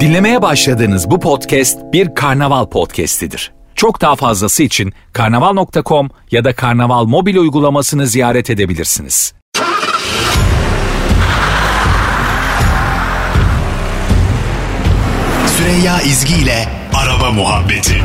Dinlemeye başladığınız bu podcast bir karnaval podcastidir. Çok daha fazlası için karnaval.com ya da karnaval mobil uygulamasını ziyaret edebilirsiniz. Süreyya İzgi ile Araba Muhabbeti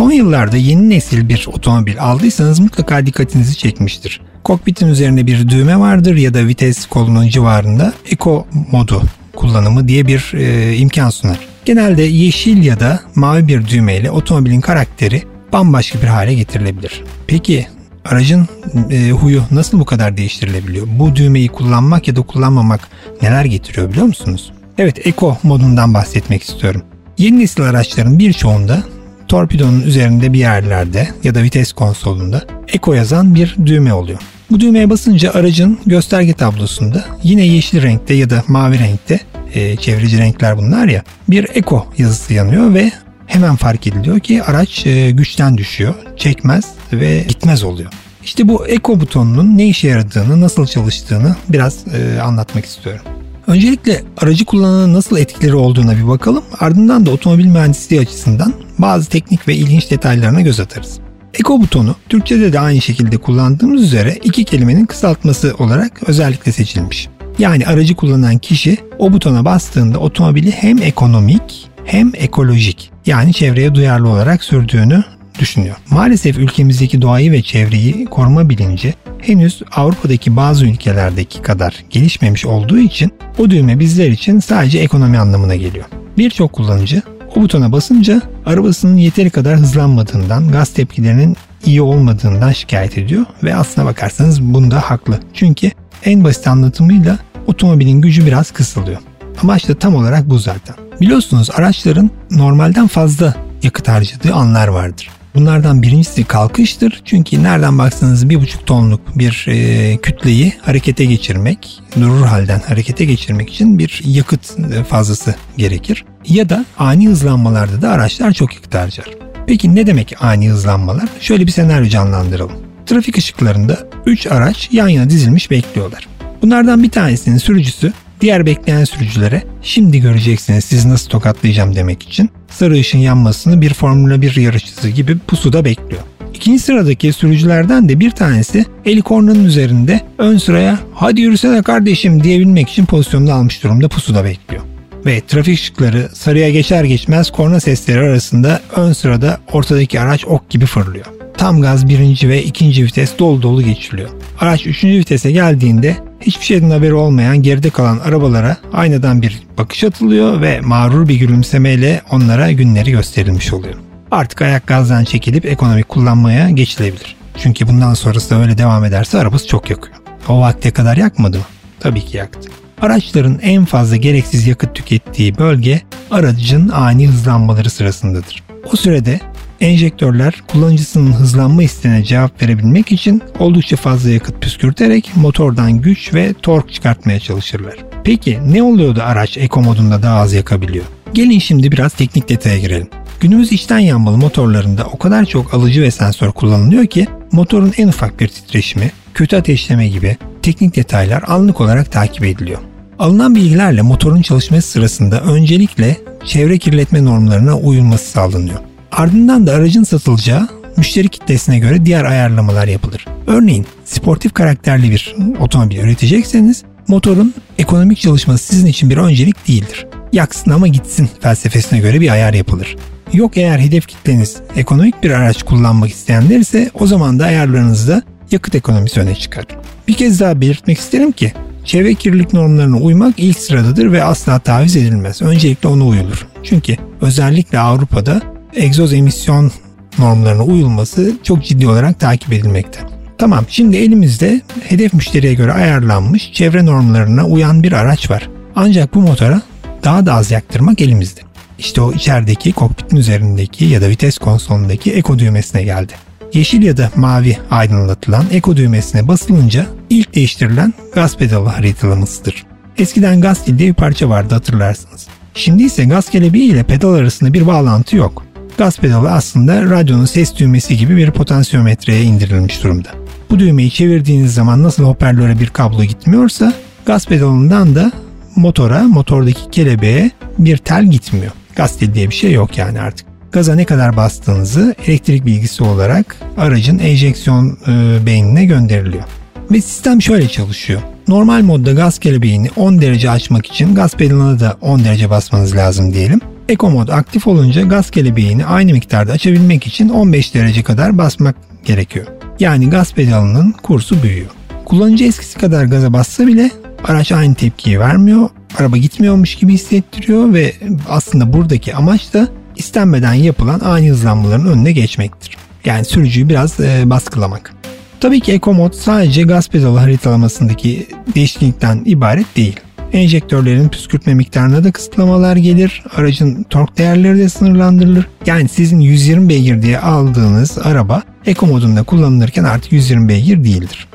Son yıllarda yeni nesil bir otomobil aldıysanız mutlaka dikkatinizi çekmiştir. Kokpitin üzerinde bir düğme vardır ya da vites kolunun civarında Eco modu kullanımı diye bir e, imkan sunar. Genelde yeşil ya da mavi bir düğmeyle otomobilin karakteri bambaşka bir hale getirilebilir. Peki aracın e, huyu nasıl bu kadar değiştirilebiliyor? Bu düğmeyi kullanmak ya da kullanmamak neler getiriyor biliyor musunuz? Evet Eco modundan bahsetmek istiyorum. Yeni nesil araçların birçoğunda torpidonun üzerinde bir yerlerde ya da vites konsolunda Eco yazan bir düğme oluyor. Bu düğmeye basınca aracın gösterge tablosunda yine yeşil renkte ya da mavi renkte e, çevreci renkler bunlar ya bir Eco yazısı yanıyor ve hemen fark ediliyor ki araç e, güçten düşüyor, çekmez ve gitmez oluyor. İşte bu Eco butonunun ne işe yaradığını, nasıl çalıştığını biraz e, anlatmak istiyorum. Öncelikle aracı kullanana nasıl etkileri olduğuna bir bakalım. Ardından da otomobil mühendisliği açısından bazı teknik ve ilginç detaylarına göz atarız. Eko butonu Türkçe'de de aynı şekilde kullandığımız üzere iki kelimenin kısaltması olarak özellikle seçilmiş. Yani aracı kullanan kişi o butona bastığında otomobili hem ekonomik hem ekolojik yani çevreye duyarlı olarak sürdüğünü düşünüyor. Maalesef ülkemizdeki doğayı ve çevreyi koruma bilinci henüz Avrupa'daki bazı ülkelerdeki kadar gelişmemiş olduğu için o düğme bizler için sadece ekonomi anlamına geliyor. Birçok kullanıcı o butona basınca arabasının yeteri kadar hızlanmadığından, gaz tepkilerinin iyi olmadığından şikayet ediyor ve aslına bakarsanız bunda haklı. Çünkü en basit anlatımıyla otomobilin gücü biraz kısılıyor. Amaç da tam olarak bu zaten. Biliyorsunuz araçların normalden fazla yakıt harcadığı anlar vardır. Bunlardan birincisi kalkıştır. Çünkü nereden baksanız bir buçuk tonluk bir e, kütleyi harekete geçirmek, durur halden harekete geçirmek için bir yakıt fazlası gerekir. Ya da ani hızlanmalarda da araçlar çok yakıt harcar. Peki ne demek ani hızlanmalar? Şöyle bir senaryo canlandıralım. Trafik ışıklarında 3 araç yan yana dizilmiş bekliyorlar. Bunlardan bir tanesinin sürücüsü diğer bekleyen sürücülere şimdi göreceksiniz sizi nasıl tokatlayacağım demek için sarı ışın yanmasını bir Formula 1 yarışçısı gibi pusuda bekliyor. İkinci sıradaki sürücülerden de bir tanesi eli kornanın üzerinde ön sıraya hadi yürüsene kardeşim diyebilmek için pozisyonunu almış durumda pusuda bekliyor. Ve trafik ışıkları sarıya geçer geçmez korna sesleri arasında ön sırada ortadaki araç ok gibi fırlıyor. Tam gaz birinci ve ikinci vites dolu dolu geçiliyor. Araç üçüncü vitese geldiğinde hiçbir şeyden haberi olmayan geride kalan arabalara aynadan bir bakış atılıyor ve mağrur bir gülümsemeyle onlara günleri gösterilmiş oluyor. Artık ayak gazdan çekilip ekonomik kullanmaya geçilebilir. Çünkü bundan sonrası da öyle devam ederse arabası çok yakıyor. O vakte kadar yakmadı mı? Tabii ki yaktı. Araçların en fazla gereksiz yakıt tükettiği bölge aracın ani hızlanmaları sırasındadır. O sürede enjektörler kullanıcısının hızlanma isteğine cevap verebilmek için oldukça fazla yakıt püskürterek motordan güç ve tork çıkartmaya çalışırlar. Peki ne oluyor da araç eko modunda daha az yakabiliyor? Gelin şimdi biraz teknik detaya girelim. Günümüz içten yanmalı motorlarında o kadar çok alıcı ve sensör kullanılıyor ki motorun en ufak bir titreşimi, kötü ateşleme gibi teknik detaylar anlık olarak takip ediliyor. Alınan bilgilerle motorun çalışması sırasında öncelikle çevre kirletme normlarına uyulması sağlanıyor. Ardından da aracın satılacağı müşteri kitlesine göre diğer ayarlamalar yapılır. Örneğin sportif karakterli bir otomobil üretecekseniz motorun ekonomik çalışması sizin için bir öncelik değildir. Yaksın ama gitsin felsefesine göre bir ayar yapılır. Yok eğer hedef kitleniz ekonomik bir araç kullanmak isteyenler ise o zaman da ayarlarınızda yakıt ekonomisi öne çıkar. Bir kez daha belirtmek isterim ki çevre kirlilik normlarına uymak ilk sıradadır ve asla taviz edilmez. Öncelikle ona uyulur. Çünkü özellikle Avrupa'da egzoz emisyon normlarına uyulması çok ciddi olarak takip edilmekte. Tamam şimdi elimizde hedef müşteriye göre ayarlanmış çevre normlarına uyan bir araç var. Ancak bu motora daha da az yaktırmak elimizde. İşte o içerideki kokpitin üzerindeki ya da vites konsolundaki eko düğmesine geldi. Yeşil ya da mavi aydınlatılan eko düğmesine basılınca ilk değiştirilen gaz pedalı haritalamasıdır. Eskiden gaz diye bir parça vardı hatırlarsınız. Şimdi ise gaz kelebeği ile pedal arasında bir bağlantı yok. Gaz pedalı aslında radyonun ses düğmesi gibi bir potansiyometreye indirilmiş durumda. Bu düğmeyi çevirdiğiniz zaman nasıl hoparlöre bir kablo gitmiyorsa gaz pedalından da motora, motordaki kelebeğe bir tel gitmiyor. Gaz teli diye bir şey yok yani artık. Gaza ne kadar bastığınızı elektrik bilgisi olarak aracın enjeksiyon e, beynine gönderiliyor. Ve sistem şöyle çalışıyor. Normal modda gaz kelebeğini 10 derece açmak için gaz pedalına da 10 derece basmanız lazım diyelim. Eco mod aktif olunca gaz kelebeğini aynı miktarda açabilmek için 15 derece kadar basmak gerekiyor. Yani gaz pedalının kursu büyüyor. Kullanıcı eskisi kadar gaza bassa bile araç aynı tepkiyi vermiyor. Araba gitmiyormuş gibi hissettiriyor ve aslında buradaki amaç da istenmeden yapılan ani hızlanmaların önüne geçmektir. Yani sürücüyü biraz e, baskılamak. Tabii ki Eco Mod sadece gaz pedalı haritalamasındaki değişiklikten ibaret değil. Enjektörlerin püskürtme miktarına da kısıtlamalar gelir. Aracın tork değerleri de sınırlandırılır. Yani sizin 120 beygir diye aldığınız araba Eco modunda kullanılırken artık 120 beygir değildir.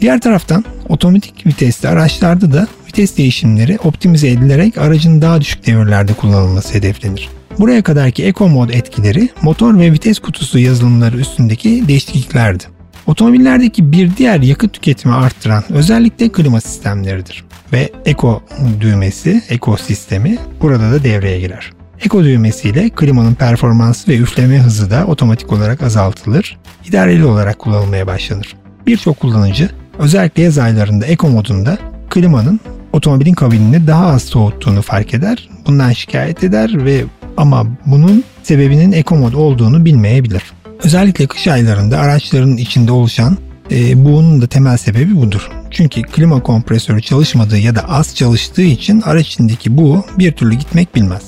Diğer taraftan otomatik vitesli araçlarda da vites değişimleri optimize edilerek aracın daha düşük devirlerde kullanılması hedeflenir. Buraya kadarki Eco Mod etkileri motor ve vites kutusu yazılımları üstündeki değişikliklerdi. Otomobillerdeki bir diğer yakıt tüketimi arttıran özellikle klima sistemleridir. Ve Eco düğmesi, Eco sistemi burada da devreye girer. Eco düğmesiyle klimanın performansı ve üfleme hızı da otomatik olarak azaltılır, idareli olarak kullanılmaya başlanır. Birçok kullanıcı özellikle yaz aylarında Eco modunda klimanın otomobilin kabinini daha az soğuttuğunu fark eder, bundan şikayet eder ve ama bunun sebebinin Eco mod olduğunu bilmeyebilir. Özellikle kış aylarında araçların içinde oluşan e, bunun da temel sebebi budur. Çünkü klima kompresörü çalışmadığı ya da az çalıştığı için araç içindeki bu bir türlü gitmek bilmez.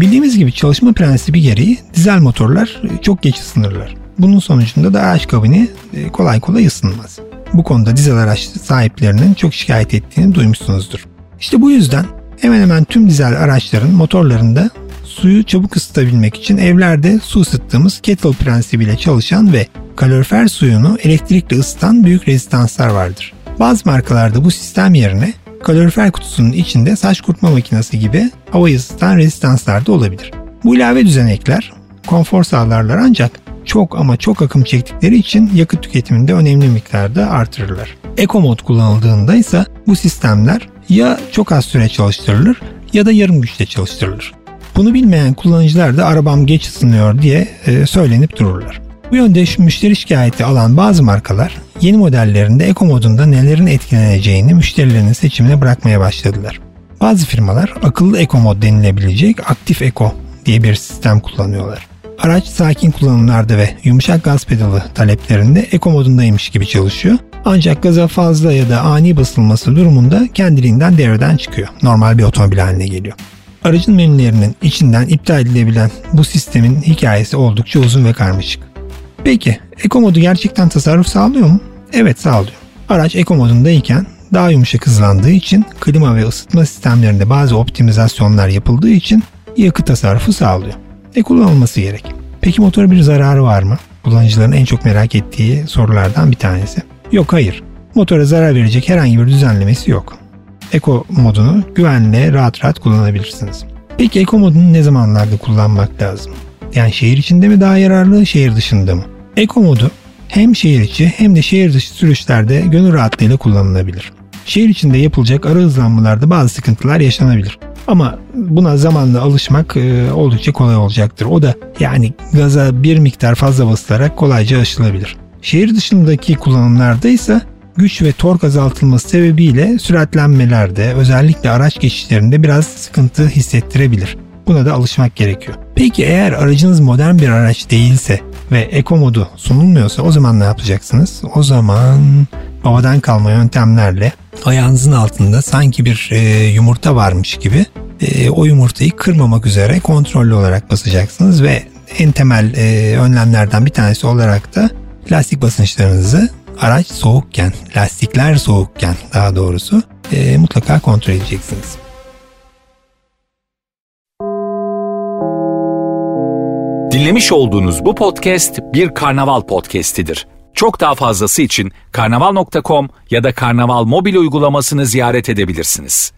Bildiğimiz gibi çalışma prensibi gereği dizel motorlar çok geç ısınırlar. Bunun sonucunda da araç kabini e, kolay kolay ısınmaz. Bu konuda dizel araç sahiplerinin çok şikayet ettiğini duymuşsunuzdur. İşte bu yüzden hemen hemen tüm dizel araçların motorlarında suyu çabuk ısıtabilmek için evlerde su ısıttığımız kettle prensibiyle çalışan ve kalorifer suyunu elektrikle ısıtan büyük rezistanslar vardır. Bazı markalarda bu sistem yerine kalorifer kutusunun içinde saç kurutma makinesi gibi havayı ısıtan rezistanslar da olabilir. Bu ilave düzenekler konfor sağlarlar ancak çok ama çok akım çektikleri için yakıt tüketimini de önemli miktarda artırırlar. Eco mod kullanıldığında ise bu sistemler ya çok az süre çalıştırılır ya da yarım güçte çalıştırılır. Bunu bilmeyen kullanıcılar da arabam geç ısınıyor diye e, söylenip dururlar. Bu yönde müşteri şikayeti alan bazı markalar yeni modellerinde Eco modunda nelerin etkileneceğini müşterilerinin seçimine bırakmaya başladılar. Bazı firmalar akıllı Eco mod denilebilecek aktif Eco diye bir sistem kullanıyorlar. Araç sakin kullanımlarda ve yumuşak gaz pedalı taleplerinde Eco modundaymış gibi çalışıyor. Ancak gaza fazla ya da ani basılması durumunda kendiliğinden devreden çıkıyor. Normal bir otomobil haline geliyor. Aracın menülerinin içinden iptal edilebilen bu sistemin hikayesi oldukça uzun ve karmaşık. Peki Eco modu gerçekten tasarruf sağlıyor mu? Evet sağlıyor. Araç Eco modundayken daha yumuşak hızlandığı için klima ve ısıtma sistemlerinde bazı optimizasyonlar yapıldığı için yakıt tasarrufu sağlıyor. E kullanılması gerek. Peki motora bir zararı var mı? Kullanıcıların en çok merak ettiği sorulardan bir tanesi. Yok hayır. Motora zarar verecek herhangi bir düzenlemesi yok. Eco modunu güvenle rahat rahat kullanabilirsiniz. Peki Eco modunu ne zamanlarda kullanmak lazım? Yani şehir içinde mi daha yararlı, şehir dışında mı? Eco modu hem şehir içi hem de şehir dışı sürüşlerde gönül rahatlığıyla kullanılabilir. Şehir içinde yapılacak ara hızlanmalarda bazı sıkıntılar yaşanabilir. Ama buna zamanla alışmak e, oldukça kolay olacaktır. O da yani gaza bir miktar fazla basılarak kolayca aşılabilir. Şehir dışındaki kullanımlarda ise güç ve tork azaltılması sebebiyle süratlenmelerde özellikle araç geçişlerinde biraz sıkıntı hissettirebilir. Buna da alışmak gerekiyor. Peki eğer aracınız modern bir araç değilse ve Eco modu sunulmuyorsa o zaman ne yapacaksınız? O zaman babadan kalma yöntemlerle ayağınızın altında sanki bir e, yumurta varmış gibi e, o yumurtayı kırmamak üzere kontrollü olarak basacaksınız ve en temel e, önlemlerden bir tanesi olarak da lastik basınçlarınızı araç soğukken, lastikler soğukken daha doğrusu e, mutlaka kontrol edeceksiniz. Dinlemiş olduğunuz bu podcast bir karnaval podcastidir. Çok daha fazlası için karnaval.com ya da karnaval mobil uygulamasını ziyaret edebilirsiniz.